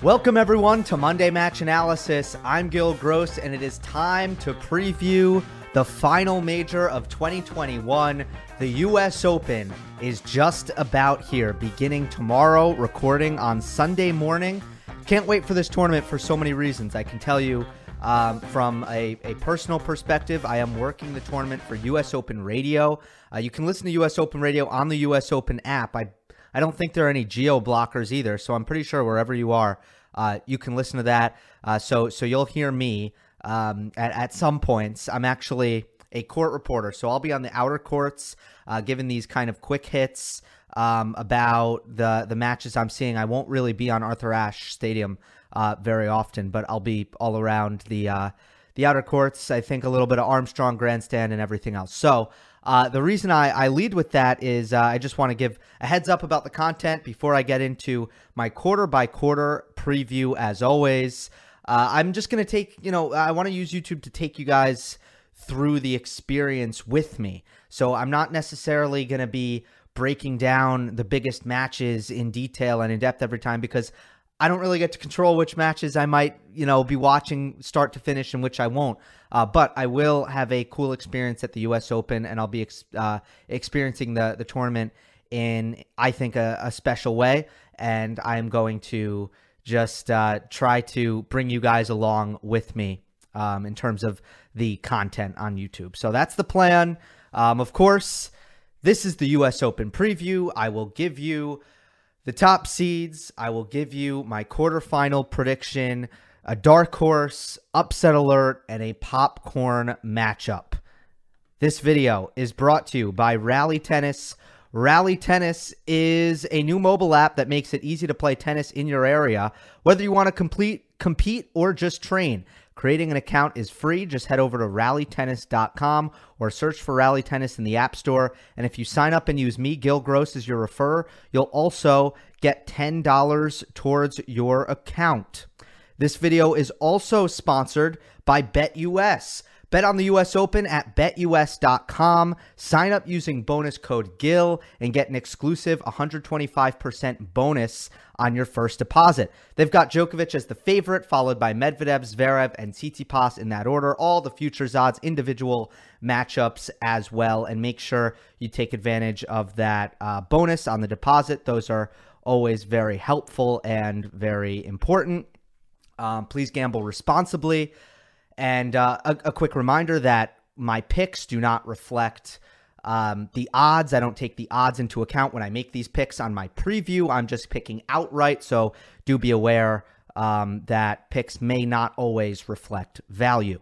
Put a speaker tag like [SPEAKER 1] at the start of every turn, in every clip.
[SPEAKER 1] Welcome, everyone, to Monday Match Analysis. I'm Gil Gross, and it is time to preview the final major of 2021. The U.S. Open is just about here, beginning tomorrow, recording on Sunday morning. Can't wait for this tournament for so many reasons. I can tell you um, from a, a, personal perspective, I am working the tournament for U.S. Open Radio. Uh, you can listen to U.S. Open Radio on the U.S. Open app. I I don't think there are any geo blockers either, so I'm pretty sure wherever you are, uh, you can listen to that. Uh, so so you'll hear me um, at at some points. I'm actually a court reporter, so I'll be on the outer courts, uh, giving these kind of quick hits um, about the the matches I'm seeing. I won't really be on Arthur Ashe Stadium uh, very often, but I'll be all around the uh, the outer courts. I think a little bit of Armstrong Grandstand and everything else. So uh, the reason I, I lead with that is uh, I just want to give a heads up about the content before I get into my quarter by quarter preview. As always, uh, I'm just going to take, you know, I want to use YouTube to take you guys through the experience with me. So I'm not necessarily going to be breaking down the biggest matches in detail and in depth every time because I don't really get to control which matches I might, you know, be watching start to finish and which I won't. Uh, but I will have a cool experience at the U.S. Open, and I'll be ex- uh, experiencing the the tournament in, I think, a, a special way. And I'm going to just uh, try to bring you guys along with me um, in terms of the content on YouTube. So that's the plan. Um, of course, this is the U.S. Open preview. I will give you the top seeds. I will give you my quarterfinal prediction, a dark horse, upset alert, and a popcorn matchup. This video is brought to you by Rally Tennis. Rally Tennis is a new mobile app that makes it easy to play tennis in your area, whether you want to complete, compete or just train. Creating an account is free. Just head over to rallytennis.com or search for Rally Tennis in the App Store. And if you sign up and use me, Gil Gross, as your referrer, you'll also get $10 towards your account. This video is also sponsored by BetUS. Bet on the US Open at betus.com. Sign up using bonus code GIL and get an exclusive 125% bonus on your first deposit. They've got Djokovic as the favorite, followed by Medvedev, Zverev, and Tsitsipas in that order. All the futures odds, individual matchups as well. And make sure you take advantage of that uh, bonus on the deposit. Those are always very helpful and very important. Um, please gamble responsibly. And uh, a, a, quick reminder that my picks do not reflect um, the odds. I don't take the odds into account when I make these picks on my preview. I'm just picking outright. So do be aware um, that picks may not always reflect value.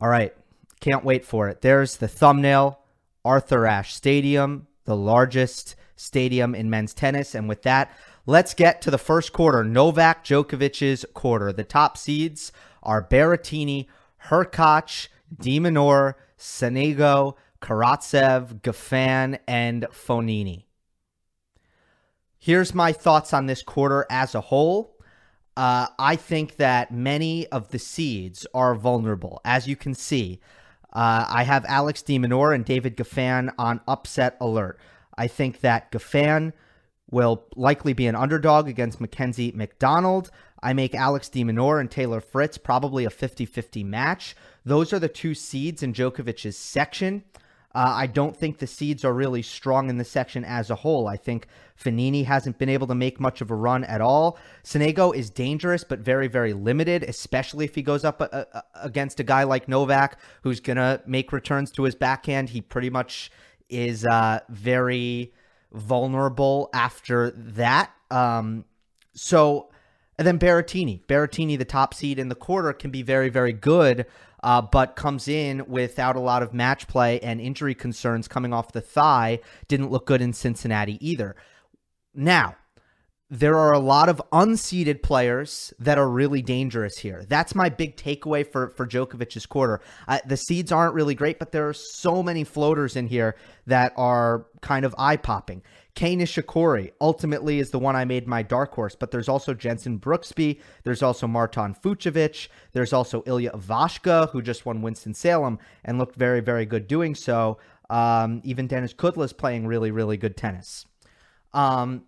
[SPEAKER 1] All right. Can't wait for it. There's the thumbnail Arthur Ashe Stadium, the largest stadium in men's tennis. And with that, let's get to the first quarter Novak Djokovic's quarter. The top seeds are Berrettini, Hurkacz, De Minaur, Sonego, Karatsev, Goffin, and Fognini. Here's my thoughts on this quarter as a whole. Uh, I think that many of the seeds are vulnerable. As you can see, uh, I have Alex De Minaur and David Goffin on upset alert. I think that Goffin will likely be an underdog against Mackenzie McDonald. I make Alex De Minaur and Taylor Fritz probably a 50 50 match. Those are the two seeds in Djokovic's section. Uh, I don't think the seeds are really strong in the section as a whole. I think Fognini hasn't been able to make much of a run at all. Sonego is dangerous, but very, very limited, especially if he goes up a, uh, a, uh, against a guy like Novak, who's going to make returns to his backhand. He pretty much is uh, very vulnerable after that. Um, so and then Berrettini. Berrettini, the top seed in the quarter, can be very, very good, uh, but comes in without a lot of match play and injury concerns coming off the thigh. Didn't look good in Cincinnati either. Now, there are a lot of unseeded players that are really dangerous here. That's my big takeaway for for Djokovic's quarter. Uh, the seeds aren't really great, but there are so many floaters in here that are kind of eye popping. Kei Nishikori ultimately is the one I made my dark horse, but there's also Jenson Brooksby. There's also Marton Fucsovics. There's also Ilya Ivashka, who just won Winston-Salem and looked very, very good doing so. Um, even Denis Kudla is playing really, really good tennis. Um,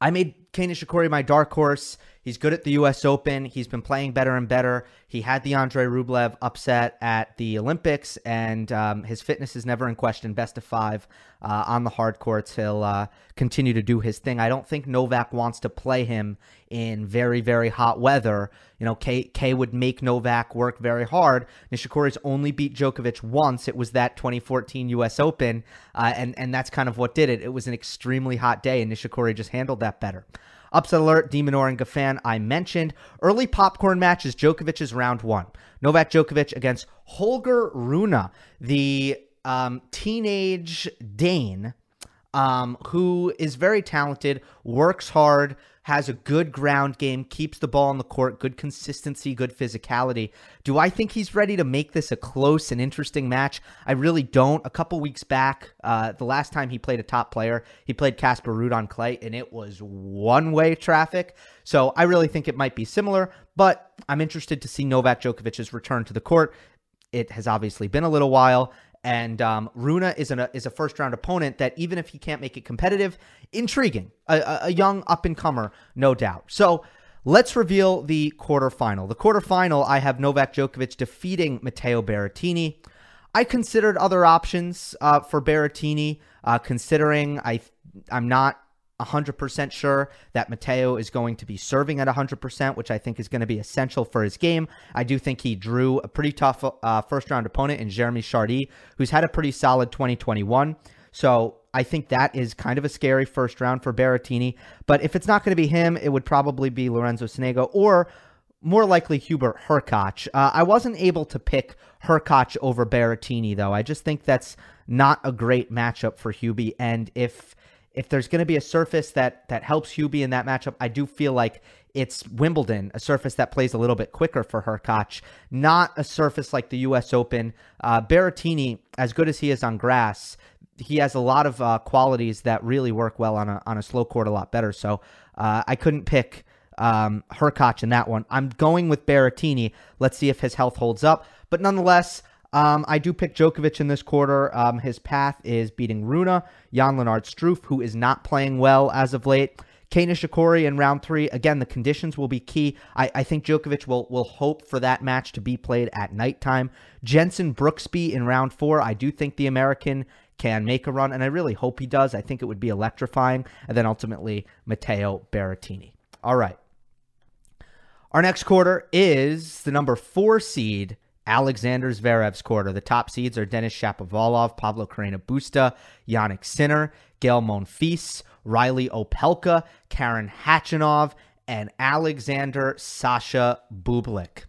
[SPEAKER 1] I made Kei Nishikori, my dark horse. He's good at the U.S. Open. He's been playing better and better. He had the Andre Rublev upset at the Olympics, and um, his fitness is never in question. Best of five uh, on the hard courts. He'll uh, continue to do his thing. I don't think Novak wants to play him in very, very hot weather. You know, Kei, Kei would make Novak work very hard. Nishikori's only beat Djokovic once. It was that 2014 U.S. Open, uh, and, and that's kind of what did it. It was an extremely hot day, and Nishikori just handled that better. Upset alert, de Minaur and Goffin I mentioned. Early popcorn matches, Djokovic's round one. Novak Djokovic against Holger Rune, the um, teenage Dane um, who is very talented, works hard, has a good ground game, keeps the ball on the court, good consistency, good physicality. Do I think he's ready to make this a close and interesting match? I really don't. A couple weeks back, uh, the last time he played a top player, he played Casper Ruud on clay, and it was one way traffic. So I really think it might be similar, but I'm interested to see Novak Djokovic's return to the court. It has obviously been a little while. And um, Rune is, an, a, is a first round opponent that, even if he can't make it competitive, intriguing. A, a young up and comer, no doubt. So let's reveal the quarterfinal. The quarterfinal, I have Novak Djokovic defeating Matteo Berrettini. I considered other options uh, for Berrettini, uh, considering I I'm not 100% sure that Matteo is going to be serving at 100%, which I think is going to be essential for his game. I do think he drew a pretty tough uh, first round opponent in Jeremy Chardy, who's had a pretty solid 2021. So I think that is kind of a scary first round for Berrettini. But if it's not going to be him, it would probably be Lorenzo Sonego or more likely Hubert Hurkacz. Uh, I wasn't able to pick Hurkacz over Berrettini, though. I just think that's not a great matchup for Hubie. And if if there's going to be a surface that that helps Hubie in that matchup, I do feel like it's Wimbledon, a surface that plays a little bit quicker for Hurkacz, not a surface like the U.S. Open. Uh, Berrettini, as good as he is on grass, he has a lot of uh, qualities that really work well on a on a slow court a lot better. So uh, I couldn't pick um, Hurkacz in that one. I'm going with Berrettini. Let's see if his health holds up. But nonetheless, um, I do pick Djokovic in this quarter. Um, his path is beating Rune, Jan-Lennard Struff, who is not playing well as of late. Kei Nishikori in round three. Again, the conditions will be key. I, I, think Djokovic will will hope for that match to be played at nighttime. Jenson Brooksby in round four. I do think the American can make a run, and I really hope he does. I think it would be electrifying. And then ultimately, Matteo Berrettini. All right. Our next quarter is the number four seed Alexander Zverev's quarter. The top seeds are Denis Shapovalov, Pablo Carreno Busta, Jannik Sinner, Gael Monfils, Riley Opelka, Karen Khachanov, and Alexander Sasha Bublik.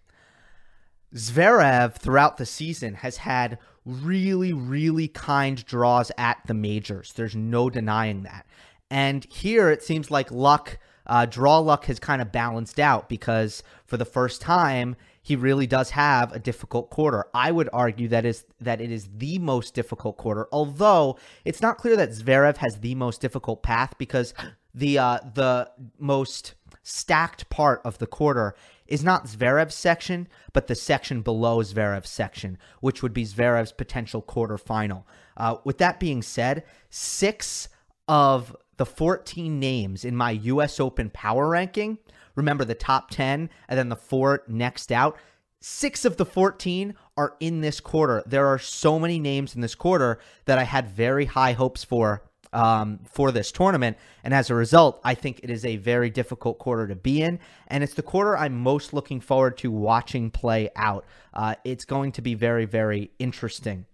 [SPEAKER 1] Zverev throughout the season has had really, really kind draws at the majors. There's no denying that. And here it seems like luck, uh, draw luck has kind of balanced out because for the first time, he really does have a difficult quarter. I would argue that is that it is the most difficult quarter, although it's not clear that Zverev has the most difficult path because the uh, the most stacked part of the quarter is not Zverev's section, but the section below Zverev's section, which would be Zverev's potential quarterfinal. Uh, with that being said, six of the 14 names in my U.S. Open power ranking Remember the top 10 and then the four next out. Six of the 14 are in this quarter. There are so many names in this quarter that I had very high hopes for um, for this tournament. And as a result, I think it is a very difficult quarter to be in. And it's the quarter I'm most looking forward to watching play out. Uh, it's going to be very, very interesting.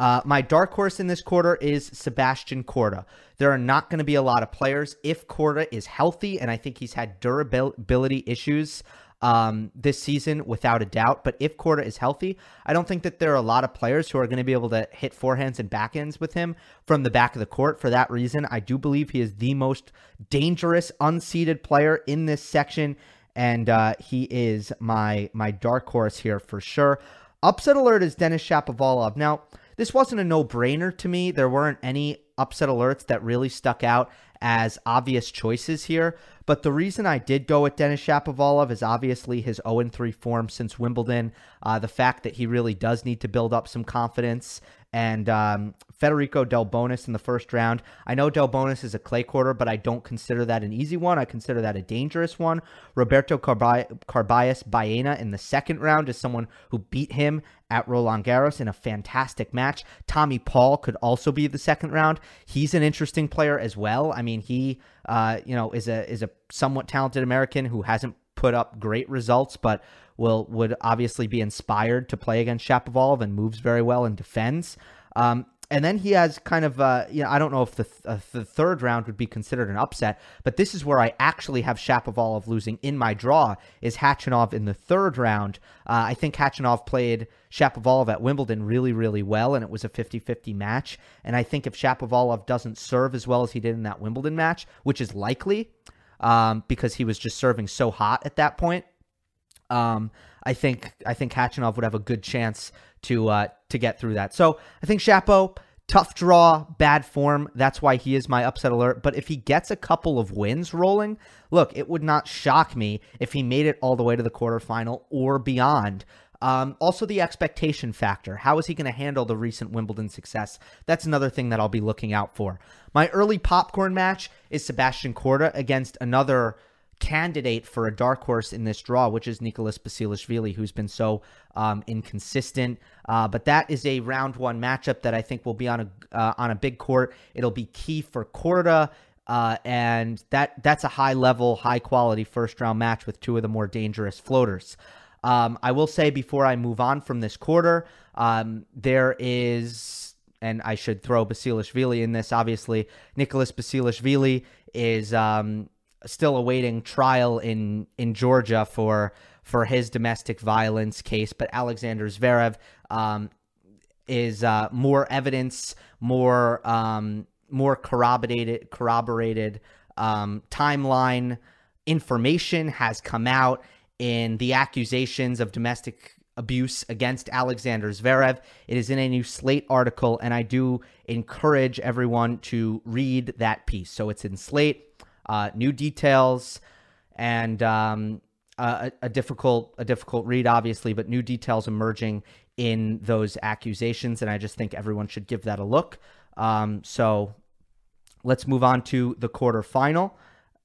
[SPEAKER 1] Uh, my dark horse in this quarter is Sebastian Korda. There are not going to be a lot of players if Korda is healthy, and I think he's had durability issues um, this season without a doubt. But if Korda is healthy, I don't think that there are a lot of players who are going to be able to hit forehands and backhands with him from the back of the court. For that reason, I do believe he is the most dangerous unseeded player in this section, and uh, he is my my dark horse here for sure. Upset alert is Denis Shapovalov. Now this wasn't a no brainer to me. There weren't any upset alerts that really stuck out as obvious choices here. But the reason I did go with Denis Shapovalov is obviously his 0 3 form since Wimbledon. Uh, the fact that he really does need to build up some confidence and um, Federico Delbonis in the first round. I know Del Delbonis is a clay quarter, but I don't consider that an easy one. I consider that a dangerous one. Roberto Carballes Baena in the second round is someone who beat him at Roland Garros in a fantastic match. Tommy Paul could also be the second round. He's an interesting player as well. I mean, he uh, you know is a is a somewhat talented American who hasn't put up great results, but will would obviously be inspired to play against Shapovalov and moves very well and defends. Um, and then he has kind of, uh, you know, I don't know if the, th- uh, the third round would be considered an upset, but this is where I actually have Shapovalov losing in my draw is Khachanov in the third round. Uh, I think Khachanov played Shapovalov at Wimbledon really, really well, and it was a 50-50 match. And I think if Shapovalov doesn't serve as well as he did in that Wimbledon match, which is likely um, because he was just serving so hot at that point, um, I think I think Khachanov would have a good chance to uh, to get through that. So I think Shapo, tough draw, bad form. That's why he is my upset alert. But if he gets a couple of wins rolling, look, it would not shock me if he made it all the way to the quarterfinal or beyond. Um, also, the expectation factor. How is he going to handle the recent Wimbledon success? That's another thing that I'll be looking out for. My early popcorn match is Sebastian Korda against another candidate for a dark horse in this draw, which is Nicholas Basilashvili, who's been so um, inconsistent. Uh, but that is a round one matchup that I think will be on a uh, on a big court. It'll be key for Korda. Uh, and that that's a high level, high quality first round match with two of the more dangerous floaters. Um, I will say before I move on from this quarter, um, there is, and I should throw Basilashvili in this. Obviously, Nicholas Basilashvili is um, still awaiting trial in in Georgia for for his domestic violence case, but Alexander Zverev um, is uh, more evidence, more um, more corroborated corroborated um, timeline information has come out in the accusations of domestic abuse against Alexander Zverev. It is in a new Slate article, and I do encourage everyone to read that piece. So it's in Slate uh, new details, and um, a, a, difficult a difficult read, obviously, but new details emerging in those accusations, and I just think everyone should give that a look. Um, so let's move on to the quarterfinal,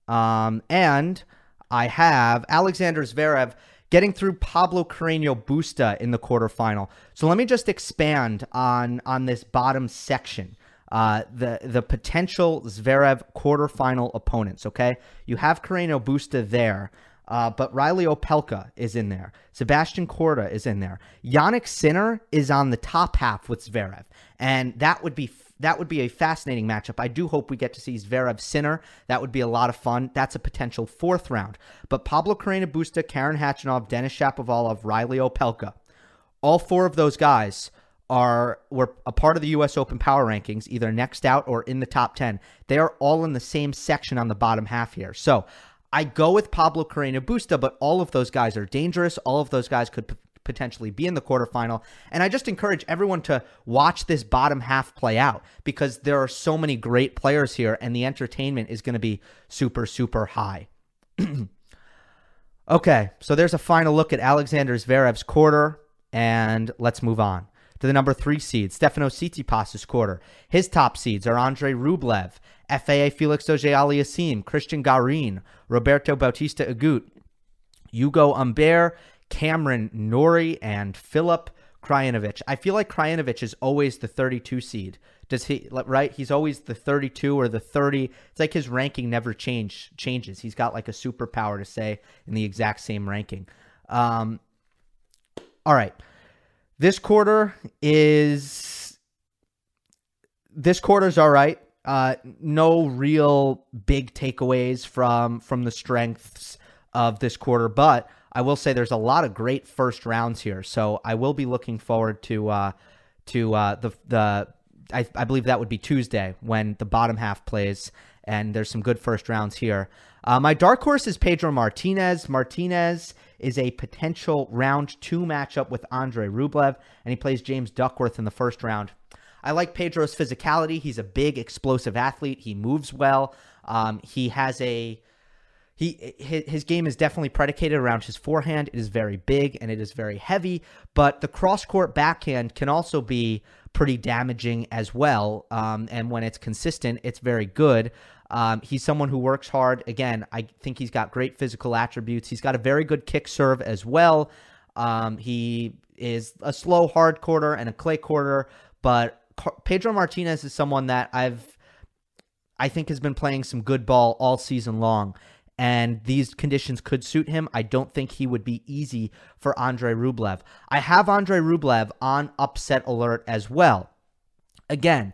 [SPEAKER 1] um, and I have Alexander Zverev getting through Pablo Carreño Busta in the quarterfinal. So let me just expand on on this bottom section uh, the the potential Zverev quarterfinal opponents. Okay, you have Carreño Busta there. Uh, but Riley Opelka is in there. Sebastian Korda is in there. Jannik Sinner is on the top half with Zverev, and that would be that would be a fascinating matchup. I do hope we get to see Zverev Sinner. That would be a lot of fun. That's a potential fourth round. But Pablo Carreño Busta, Karen Khachanov, Denis Shapovalov, Riley Opelka, all four of those guys are were a part of the US Open power rankings, either next out or in the top 10. They are all in the same section on the bottom half here. So I go with Pablo Carreño Busta, but all of those guys are dangerous. All of those guys could p- potentially be in the quarterfinal. And I just encourage everyone to watch this bottom half play out because there are so many great players here and the entertainment is going to be super, super high. okay, so there's a final look at Alexander Zverev's quarter, and let's move on to the number three seed, Stefano Tsitsipas' quarter. His top seeds are Andre Rublev, FAA Felix Auger-Aliassime, Cristian Garin, Roberto Bautista Agut, Ugo Humbert, Cameron Norrie, and Filip Krajinovic. I feel like Krajinovic is always the 32 seed. Does he right? He's always the 32 or the 30. It's like his ranking never change changes. He's got like a superpower to say in the exact same ranking. Um, all right. This quarter is this quarter's all right. Uh, no real big takeaways from from the strengths of this quarter, but I will say there's a lot of great first rounds here. So I will be looking forward to uh, to uh, the the I, I believe that would be Tuesday when the bottom half plays, and there's some good first rounds here. Uh, my dark horse is Pedro Martinez. Martinez is a potential round two matchup with Andre Rublev, and he plays James Duckworth in the first round. I like Pedro's physicality. He's a big, explosive athlete. He moves well. Um, he has a he his game is definitely predicated around his forehand. It is very big and it is very heavy, but the cross court backhand can also be pretty damaging as well. Um, and when it's consistent, it's very good. Um, he's someone who works hard. Again, I think he's got great physical attributes. He's got a very good kick serve as well. Um, he is a slow hard quarter and a clay quarter, but Pedro Martinez is someone that I've I think has been playing some good ball all season long and these conditions could suit him. I don't think he would be easy for Andrei Rublev. I have Andrei Rublev on upset alert as well. Again,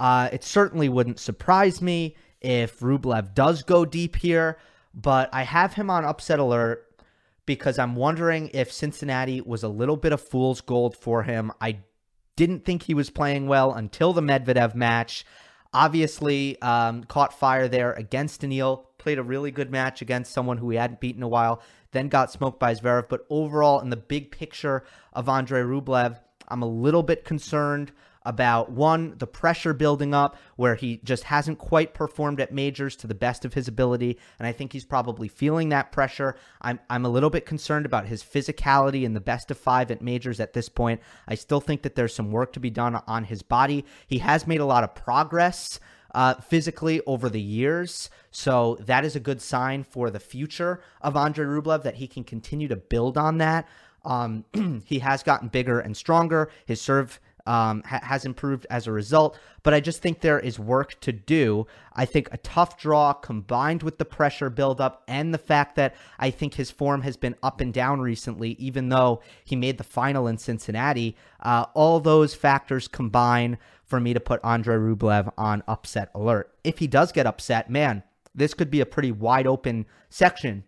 [SPEAKER 1] uh, it certainly wouldn't surprise me if Rublev does go deep here, but I have him on upset alert because I'm wondering if Cincinnati was a little bit of fool's gold for him. I didn't think he was playing well until the Medvedev match. Obviously, um, caught fire there against Daniil played a really good match against someone who he hadn't beaten in a while, then got smoked by Zverev. But overall, in the big picture of Andrei Rublev, I'm a little bit concerned about one, the pressure building up where he just hasn't quite performed at majors to the best of his ability. And I think he's probably feeling that pressure. I'm, I'm a little bit concerned about his physicality in the best of five at majors at this point. I still think that there's some work to be done on his body. He has made a lot of progress uh, physically over the years. So that is a good sign for the future of Andre Rublev that he can continue to build on that. Um, he has gotten bigger and stronger. His serve um, ha- has improved as a result. But I just think there is work to do. I think a tough draw combined with the pressure buildup and the fact that I think his form has been up and down recently, even though he made the final in Cincinnati, uh, all those factors combine for me to put Andre Rublev on upset alert. If he does get upset, man, this could be a pretty wide open section.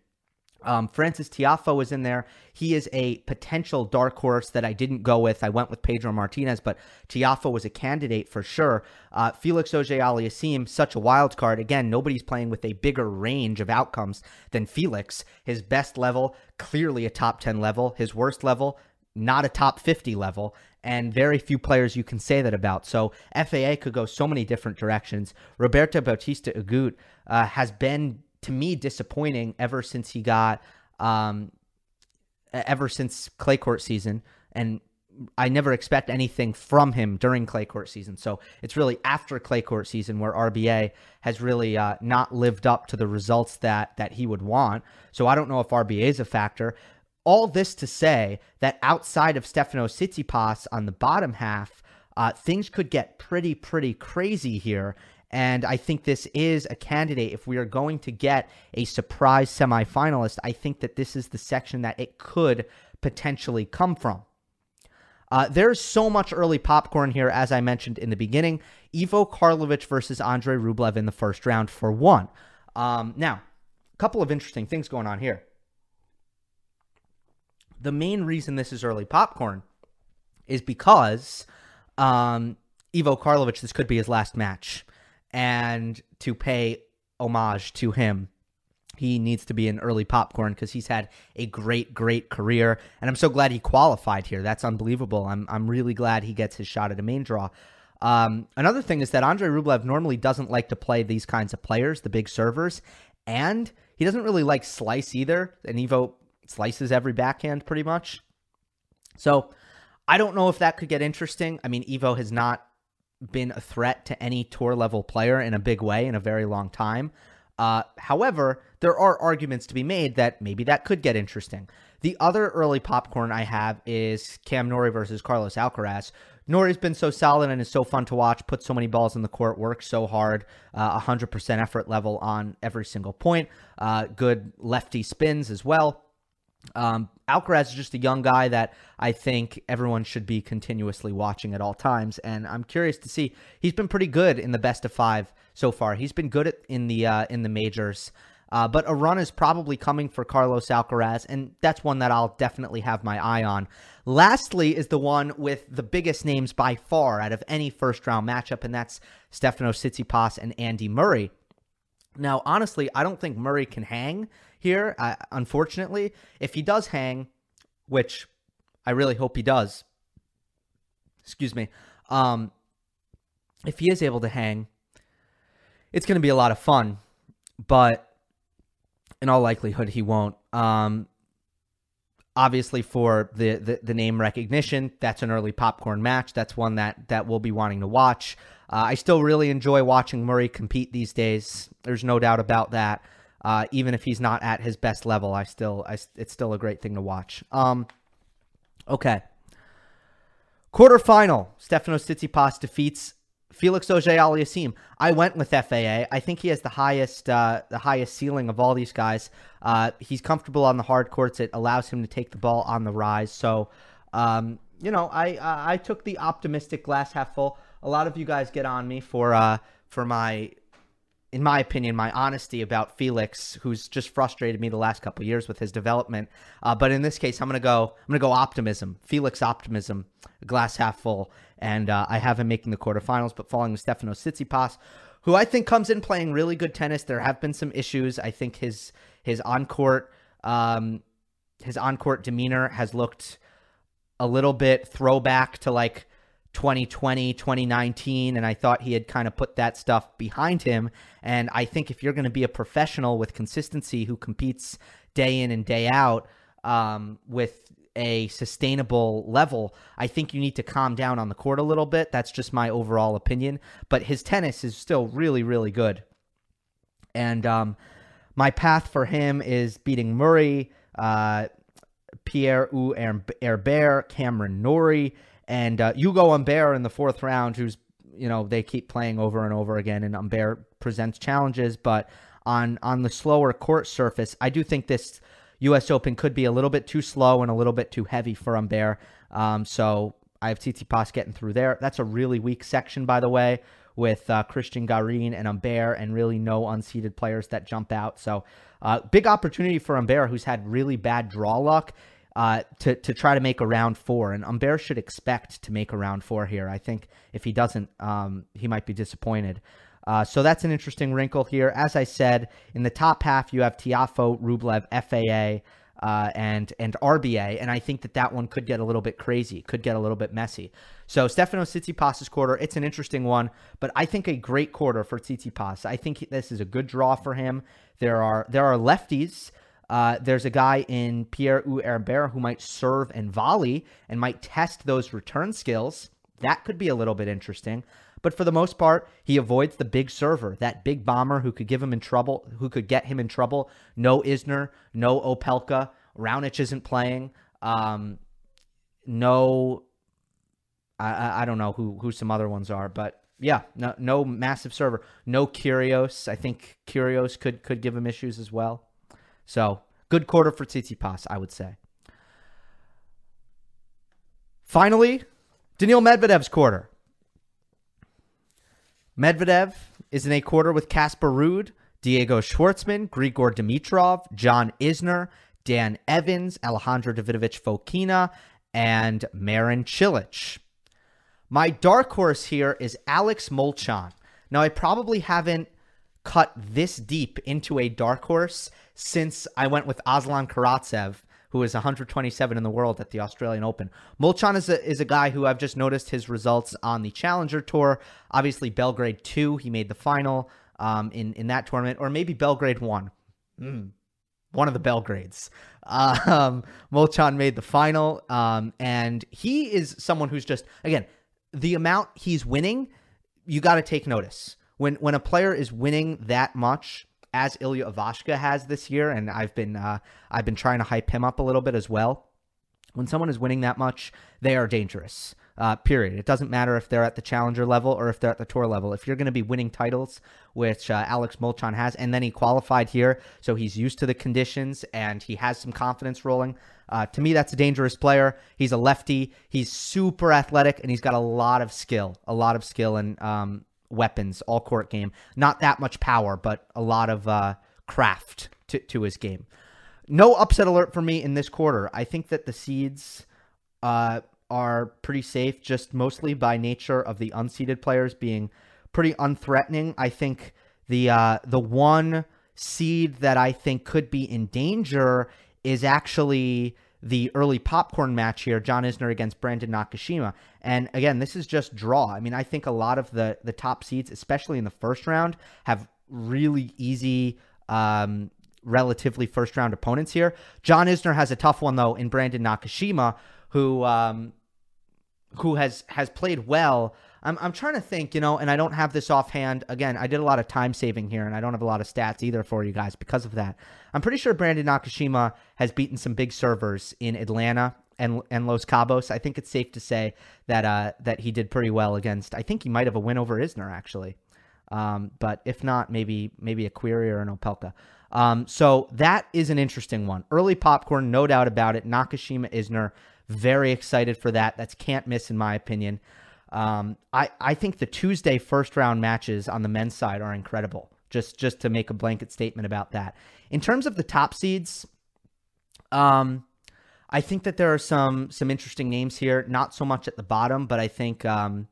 [SPEAKER 1] Um, Frances Tiafoe is in there. He is a potential dark horse that I didn't go with. I went with Pedro Martinez, but Tiafoe was a candidate for sure. Uh, Felix Auger-Aliassime, such a wild card. Again, nobody's playing with a bigger range of outcomes than Felix. His best level, clearly a top 10 level. His worst level, not a top 50 level and very few players you can say that about. So FAA could go so many different directions. Roberto Bautista Agut uh, has been to me disappointing ever since he got um, ever since clay court season and I never expect anything from him during clay court season. So it's really after clay court season where RBA has really uh, not lived up to the results that that he would want. So I don't know if RBA is a factor. All this to say that outside of Stefano Tsitsipas on the bottom half, uh, things could get pretty, pretty crazy here. And I think this is a candidate. If we are going to get a surprise semifinalist, I think that this is the section that it could potentially come from. Uh, there's so much early popcorn here, as I mentioned in the beginning. Ivo Karlovic versus Andrei Rublev in the first round for one. Um, now, a couple of interesting things going on here the main reason this is early popcorn is because um, Ivo Karlovic, this could be his last match. And to pay homage to him, he needs to be an early popcorn because he's had a great, great career. And I'm so glad he qualified here. That's unbelievable. I'm, I'm really glad he gets his shot at a main draw. Um, another thing is that Andrei Rublev normally doesn't like to play these kinds of players, the big servers, and he doesn't really like slice either. And Ivo slices every backhand pretty much. So I don't know if that could get interesting. I mean, Ivo has not been a threat to any tour level player in a big way in a very long time. Uh, however, there are arguments to be made that maybe that could get interesting. The other early popcorn I have is Cam Norrie versus Carlos Alcaraz. Norrie's been so solid and is so fun to watch, put so many balls in the court, works so hard, uh, 100% effort level on every single point, uh, good lefty spins as well. Um, Alcaraz is just a young guy that I think everyone should be continuously watching at all times, and I'm curious to see. He's been pretty good in the best of five so far. He's been good at, in the uh, in the majors, uh, but a run is probably coming for Carlos Alcaraz, and that's one that I'll definitely have my eye on. Lastly, is the one with the biggest names by far out of any first round matchup, and that's Stefano Tsitsipas and Andy Murray. Now, honestly, I don't think Murray can hang here. Unfortunately, if he does hang, which I really hope he does, excuse me, um, if he is able to hang, it's going to be a lot of fun. But in all likelihood, he won't. Um, obviously, for the, the, the name recognition, that's an early popcorn match. That's one that that we'll be wanting to watch. Uh, I still really enjoy watching Murray compete these days. There's no doubt about that. Uh, even if he's not at his best level, I still, I, it's still a great thing to watch. Um, okay. Quarterfinal: Stefanos Tsitsipas defeats Felix Auger-Aliassime. I went with FAA. I think he has the highest uh, the highest ceiling of all these guys. Uh, he's comfortable on the hard courts. It allows him to take the ball on the rise. So, um, you know, I I took the optimistic glass half full. A lot of you guys get on me for uh, for my in my opinion, my honesty about Felix, who's just frustrated me the last couple years with his development. Uh, but in this case, I'm gonna go. I'm gonna go optimism. Felix optimism, glass half full, and uh, I have him making the quarterfinals, but falling to Stefanos Tsitsipas, who I think comes in playing really good tennis. There have been some issues. I think his his on court um, his on court demeanor has looked a little bit throwback to like 2020, 2019, and I thought he had kind of put that stuff behind him. And I think if you're going to be a professional with consistency who competes day in and day out um, with a sustainable level, I think you need to calm down on the court a little bit. That's just my overall opinion. But his tennis is still really, really good. And um, my path for him is beating Murray, uh, Pierre-Hugues Herbert, Cameron Norrie and uh, Ugo Humbert in the fourth round, who's you know they keep playing over and over again, and Humbert presents challenges, but on on the slower court surface, I do think this U.S. Open could be a little bit too slow and a little bit too heavy for Humbert. Um, so I have Tsitsipas getting through there. That's a really weak section, by the way, with uh, Cristian Garin and Humbert, and really no unseeded players that jump out. So uh, big opportunity for Humbert, who's had really bad draw luck uh, to to try to make a round four. And Humbert should expect to make a round four here. I think if he doesn't, um, he might be disappointed. Uh, so that's an interesting wrinkle here. As I said, in the top half, you have Tiafoe, Rublev, FAA, uh, and and RBA, and I think that that one could get a little bit crazy, could get a little bit messy. So Stefanos Tsitsipas's quarter, it's an interesting one, but I think a great quarter for Tsitsipas. I think this is a good draw for him. There are there are lefties uh, there's a guy in Pierre Herbert who might serve and volley and might test those return skills. That could be a little bit interesting. But for the most part, he avoids the big server, that big bomber who could give him in trouble, who could get him in trouble. No Isner, no Opelka. Raonic isn't playing. Um, no, I, I don't know who who some other ones are, but yeah, no no massive server, no Kyrgios. I think Kyrgios could could give him issues as well. So good quarter for Tsitsipas, I would say. Finally, Daniil Medvedev's quarter. Medvedev is in a quarter with Casper Ruud, Diego Schwartzman, Grigor Dimitrov, John Isner, Dan Evans, Alejandro Davidovich Fokina, and Marin Cilic. My dark horse here is Alex Molcan. Now, I probably haven't cut this deep into a dark horse since I went with Aslan Karatsev, who is 127 in the world at the Australian Open. Molcan is a, is a guy who I've just noticed his results on the Challenger Tour. Obviously, Belgrade 2, he made the final um, in, in that tournament, or maybe Belgrade 1. Mm, one of the Belgrades. Um, Molcan made the final, um, and he is someone who's just, again, the amount he's winning, you got to take notice. When, when a player is winning that much, as Ilya Ivashka has this year, and I've been uh, I've been trying to hype him up a little bit as well. When someone is winning that much, they are dangerous. Uh, period. It doesn't matter if they're at the challenger level or if they're at the tour level. If you're going to be winning titles, which uh, Alex Molcan has, and then he qualified here, so he's used to the conditions and he has some confidence rolling. Uh, to me, that's a dangerous player. He's a lefty. He's super athletic and he's got a lot of skill, a lot of skill, and um, weapons all court game. Not that much power, but a lot of uh, craft to, to his game. No upset alert for me in this quarter. I think that the seeds uh, are pretty safe, just mostly by nature of the unseeded players being pretty unthreatening. I think the uh, the one seed that I think could be in danger is actually the early popcorn match here, John Isner against Brandon Nakashima. And again, this is just draw. I mean, I think a lot of the the top seeds, especially in the first round, have really easy um, relatively first round opponents here. John Isner has a tough one though in Brandon Nakashima, who um, who has has played well. I'm I'm trying to think, you know, and I don't have this offhand. Again, I did a lot of time saving here, and I don't have a lot of stats either for you guys because of that. I'm pretty sure Brandon Nakashima has beaten some big servers in Atlanta and and Los Cabos. I think it's safe to say that uh, that he did pretty well against. I think he might have a win over Isner actually. Um, but if not, maybe maybe a Querrey or an Opelka. Um, so that is an interesting one. Early popcorn, no doubt about it. Nakashima Isner, very excited for that. That's can't miss in my opinion. Um, I I think the Tuesday first round matches on the men's side are incredible. Just just to make a blanket statement about that. In terms of the top seeds, um, I think that there are some some interesting names here. Not so much at the bottom, but I think um,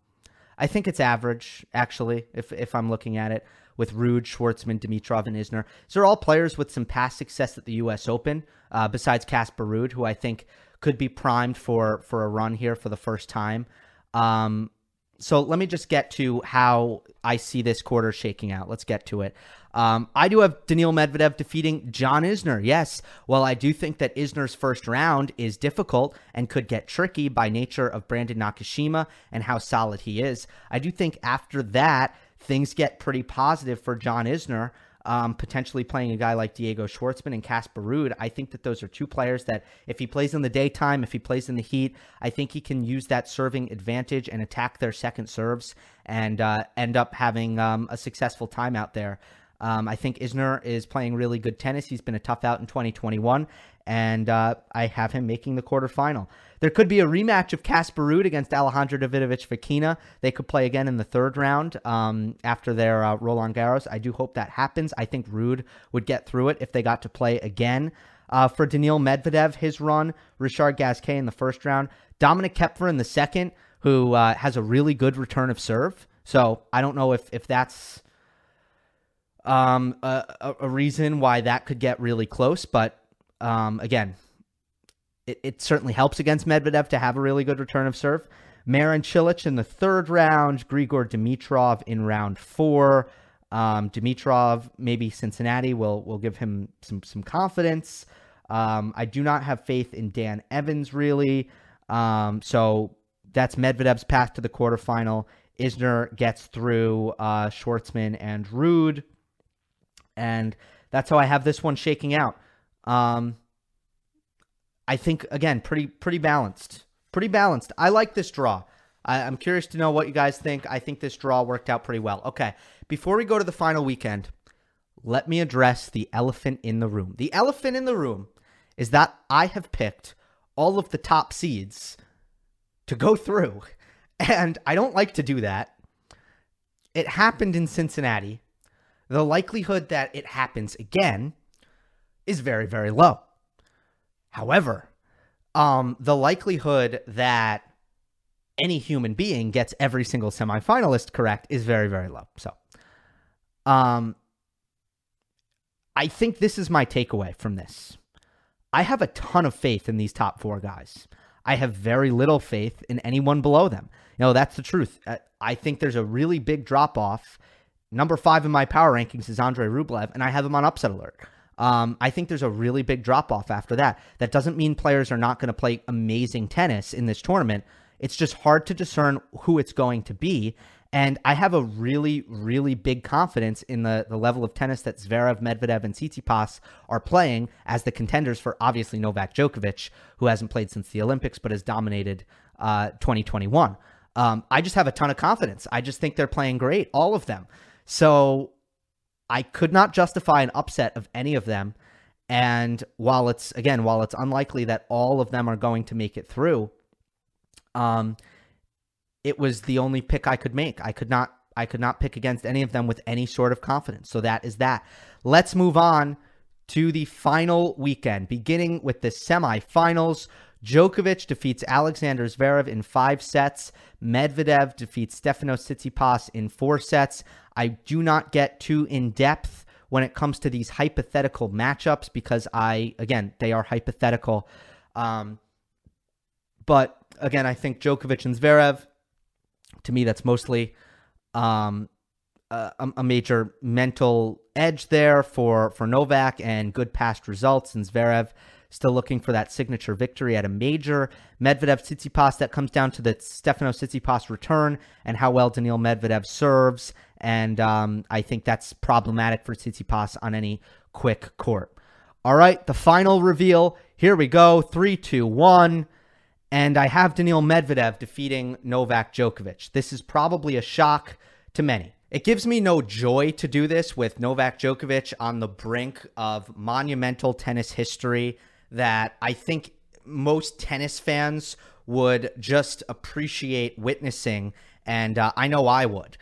[SPEAKER 1] I think it's average, actually, if, if I'm looking at it, with Ruud, Schwartzman, Dimitrov, and Isner. so they're all players with some past success at the U.S. Open, uh, besides Casper Ruud, who I think could be primed for, for a run here for the first time. Um, so let me just get to how I see this quarter shaking out. Let's get to it. Um, I do have Daniil Medvedev defeating John Isner. Yes, well, I do think that Isner's first round is difficult and could get tricky by nature of Brandon Nakashima and how solid he is. I do think after that, things get pretty positive for John Isner um, potentially playing a guy like Diego Schwartzman and Casper Ruud. I think that those are two players that, if he plays in the daytime, if he plays in the heat, I think he can use that serving advantage and attack their second serves and uh, end up having um, a successful time out there. Um, I think Isner is playing really good tennis. He's been a tough out in 2021, and uh, I have him making the quarterfinal. There could be a rematch of Casper Ruud against Alejandro Davidovich Fokina. They could play again in the third round um, after their uh, Roland Garros. I do hope that happens. I think Ruud would get through it if they got to play again. Uh, for Daniil Medvedev, his run, Richard Gasquet in the first round, Dominik Koepfer in the second, who uh, has a really good return of serve. So I don't know if if that's um, a, a, reason why that could get really close. But um, again, it, it, certainly helps against Medvedev to have a really good return of serve. Marin Cilic in the third round, Grigor Dimitrov in round four. Um, Dimitrov, maybe Cincinnati will will give him some some confidence. Um, I do not have faith in Dan Evans really. Um, so that's Medvedev's path to the quarterfinal. Isner gets through uh, Schwartzman and Ruud, and that's how I have this one shaking out. Um, I think again, pretty pretty balanced, pretty balanced. I like this draw. I, I'm curious to know what you guys think. I think this draw worked out pretty well. Okay, before we go to the final weekend, let me address the elephant in the room. The elephant in the room is that I have picked all of the top seeds to go through, and I don't like to do that. It happened in Cincinnati the likelihood that it happens again is very, very low. However, um, the likelihood that any human being gets every single semifinalist correct is very, very low. So, um, I think this is my takeaway from this. I have a ton of faith in these top four guys. I have very little faith in anyone below them. You know, that's the truth. Uh, I think there's a really big drop off Number five in my power rankings is Andre Rublev, and I have him on upset alert. Um, I think there's a really big drop off after that. That doesn't mean players are not going to play amazing tennis in this tournament. It's just hard to discern who it's going to be. And I have a really, really big confidence in the, the level of tennis that Zverev, Medvedev, and Tsitsipas are playing as the contenders for obviously Novak Djokovic, who hasn't played since the Olympics but has dominated uh, 2021. Um, I just have a ton of confidence. I just think they're playing great, all of them. So I could not justify an upset of any of them. And while it's again, while it's unlikely that all of them are going to make it through, um, it was the only pick I could make. I could not I could not pick against any of them with any sort of confidence. So that is that. Let's move on to the final weekend, beginning with the semifinals. Djokovic defeats Alexander Zverev in five sets. Medvedev defeats Stefanos Tsitsipas in four sets. I do not get too in depth when it comes to these hypothetical matchups because I, again, they are hypothetical. Um, but again, I think Djokovic and Zverev, to me, that's mostly um, a, a, major mental edge there for for Novak and good past results. And Zverev still looking for that signature victory at a major. Medvedev Tsitsipas, that comes down to the Stefano Tsitsipas return and how well Daniil Medvedev serves. And um, I think that's problematic for Tsitsipas on any quick court. All right, the final reveal. Here we go. Three, two, one. And I have Daniil Medvedev defeating Novak Djokovic. This is probably a shock to many. It gives me no joy to do this with Novak Djokovic on the brink of monumental tennis history that I think most tennis fans would just appreciate witnessing. And uh, I know I would.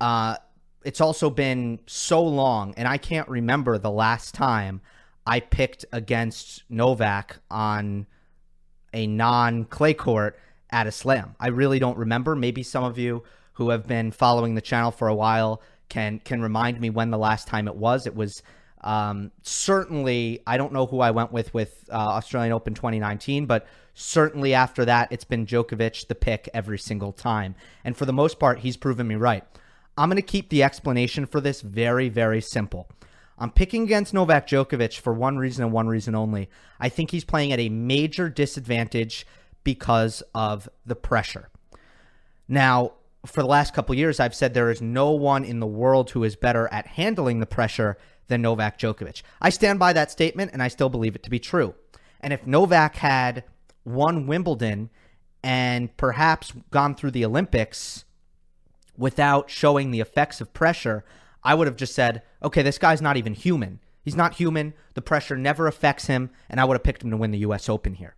[SPEAKER 1] Uh, it's also been so long, and I can't remember the last time I picked against Novak on a non clay court at a slam. I really don't remember. Maybe some of you who have been following the channel for a while can can remind me when the last time it was. It was um, certainly I don't know who I went with with uh, Australian Open 2019, but certainly after that it's been Djokovic the pick every single time, and for the most part he's proven me right. I'm going to keep the explanation for this very very simple. I'm picking against Novak Djokovic for one reason and one reason only. I think he's playing at a major disadvantage because of the pressure. Now, for the last couple years, I've said there is no one in the world who is better at handling the pressure than Novak Djokovic. I stand by that statement and I still believe it to be true. And if Novak had won Wimbledon and perhaps gone through the Olympics without showing the effects of pressure, I would have just said, okay, this guy's not even human. He's not human. The pressure never affects him, and I would have picked him to win the U.S. Open here.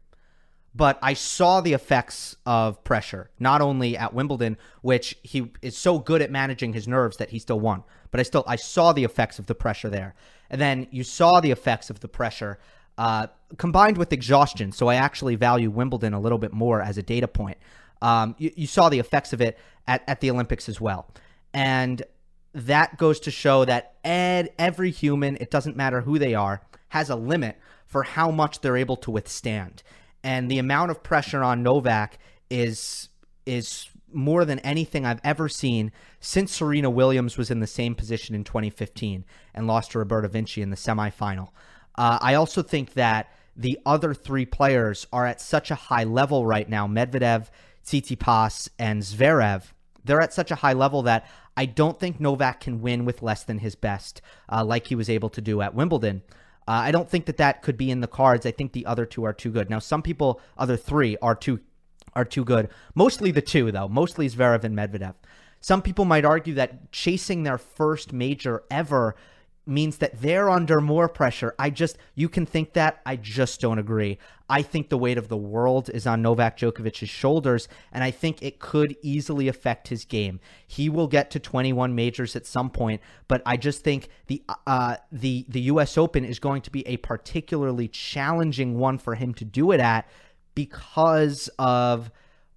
[SPEAKER 1] But I saw the effects of pressure, not only at Wimbledon, which he is so good at managing his nerves that he still won, but I still I saw the effects of the pressure there. And then you saw the effects of the pressure uh, combined with exhaustion. So I actually value Wimbledon a little bit more as a data point. Um, you, you, saw the effects of it at, at the Olympics as well. And that goes to show that ed, every human, it doesn't matter who they are, has a limit for how much they're able to withstand. And the amount of pressure on Novak is is more than anything I've ever seen since Serena Williams was in the same position in 2015 and lost to Roberta Vinci in the semifinal. Uh, I also think that the other three players are at such a high level right now Medvedev, Tsitsipas, and Zverev. They're at such a high level that I don't think Novak can win with less than his best, uh, like he was able to do at Wimbledon. Uh, I don't think that that could be in the cards. I think the other two are too good. Now, some people, other three, are too are too good. Mostly the two, though. Mostly Zverev and Medvedev. Some people might argue that chasing their first major ever means that they're under more pressure. I just, you can think that. I just don't agree. I think the weight of the world is on Novak Djokovic's shoulders, and I think it could easily affect his game. He will get to 21 majors at some point, but I just think the uh, the the U.S. Open is going to be a particularly challenging one for him to do it at because of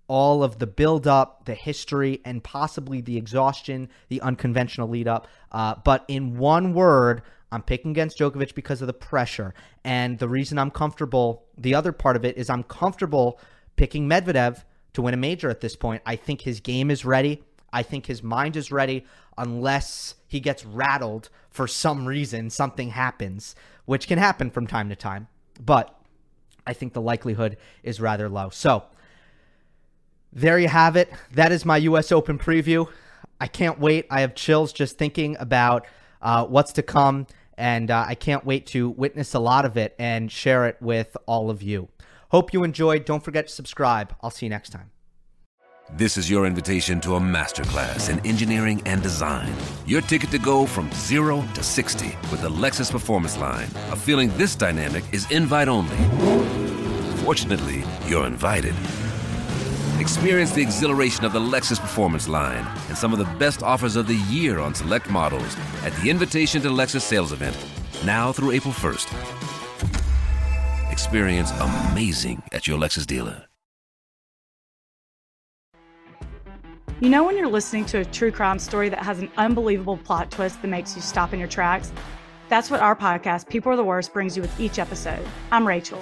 [SPEAKER 1] all of the build-up, the history, and possibly the exhaustion, the unconventional lead-up. Uh, but in one word, I'm picking against Djokovic because of the pressure. And the reason I'm comfortable, the other part of it is I'm comfortable picking Medvedev to win a major at this point. I think his game is ready. I think his mind is ready unless he gets rattled for some reason, something happens, which can happen from time to time. But I think the likelihood is rather low. So, there you have it. That is my U.S. Open preview. I can't wait. I have chills just thinking about uh, what's to come, and uh, I can't wait to witness a lot of it and share it with all of you. Hope you enjoyed. Don't forget to subscribe. I'll see you next time.
[SPEAKER 2] This is your invitation to a masterclass in engineering and design. Your ticket to go from zero to 60 with the Lexus Performance Line. A feeling this dynamic is invite only. Fortunately, you're invited. Experience the exhilaration of the Lexus Performance line and some of the best offers of the year on select models at the Invitation to Lexus sales event, now through April 1st. Experience amazing at your Lexus dealer.
[SPEAKER 3] You know, when you're listening to a true crime story that has an unbelievable plot twist that makes you stop in your tracks? That's what our podcast, People Are the Worst, brings you with each episode. I'm Rachel.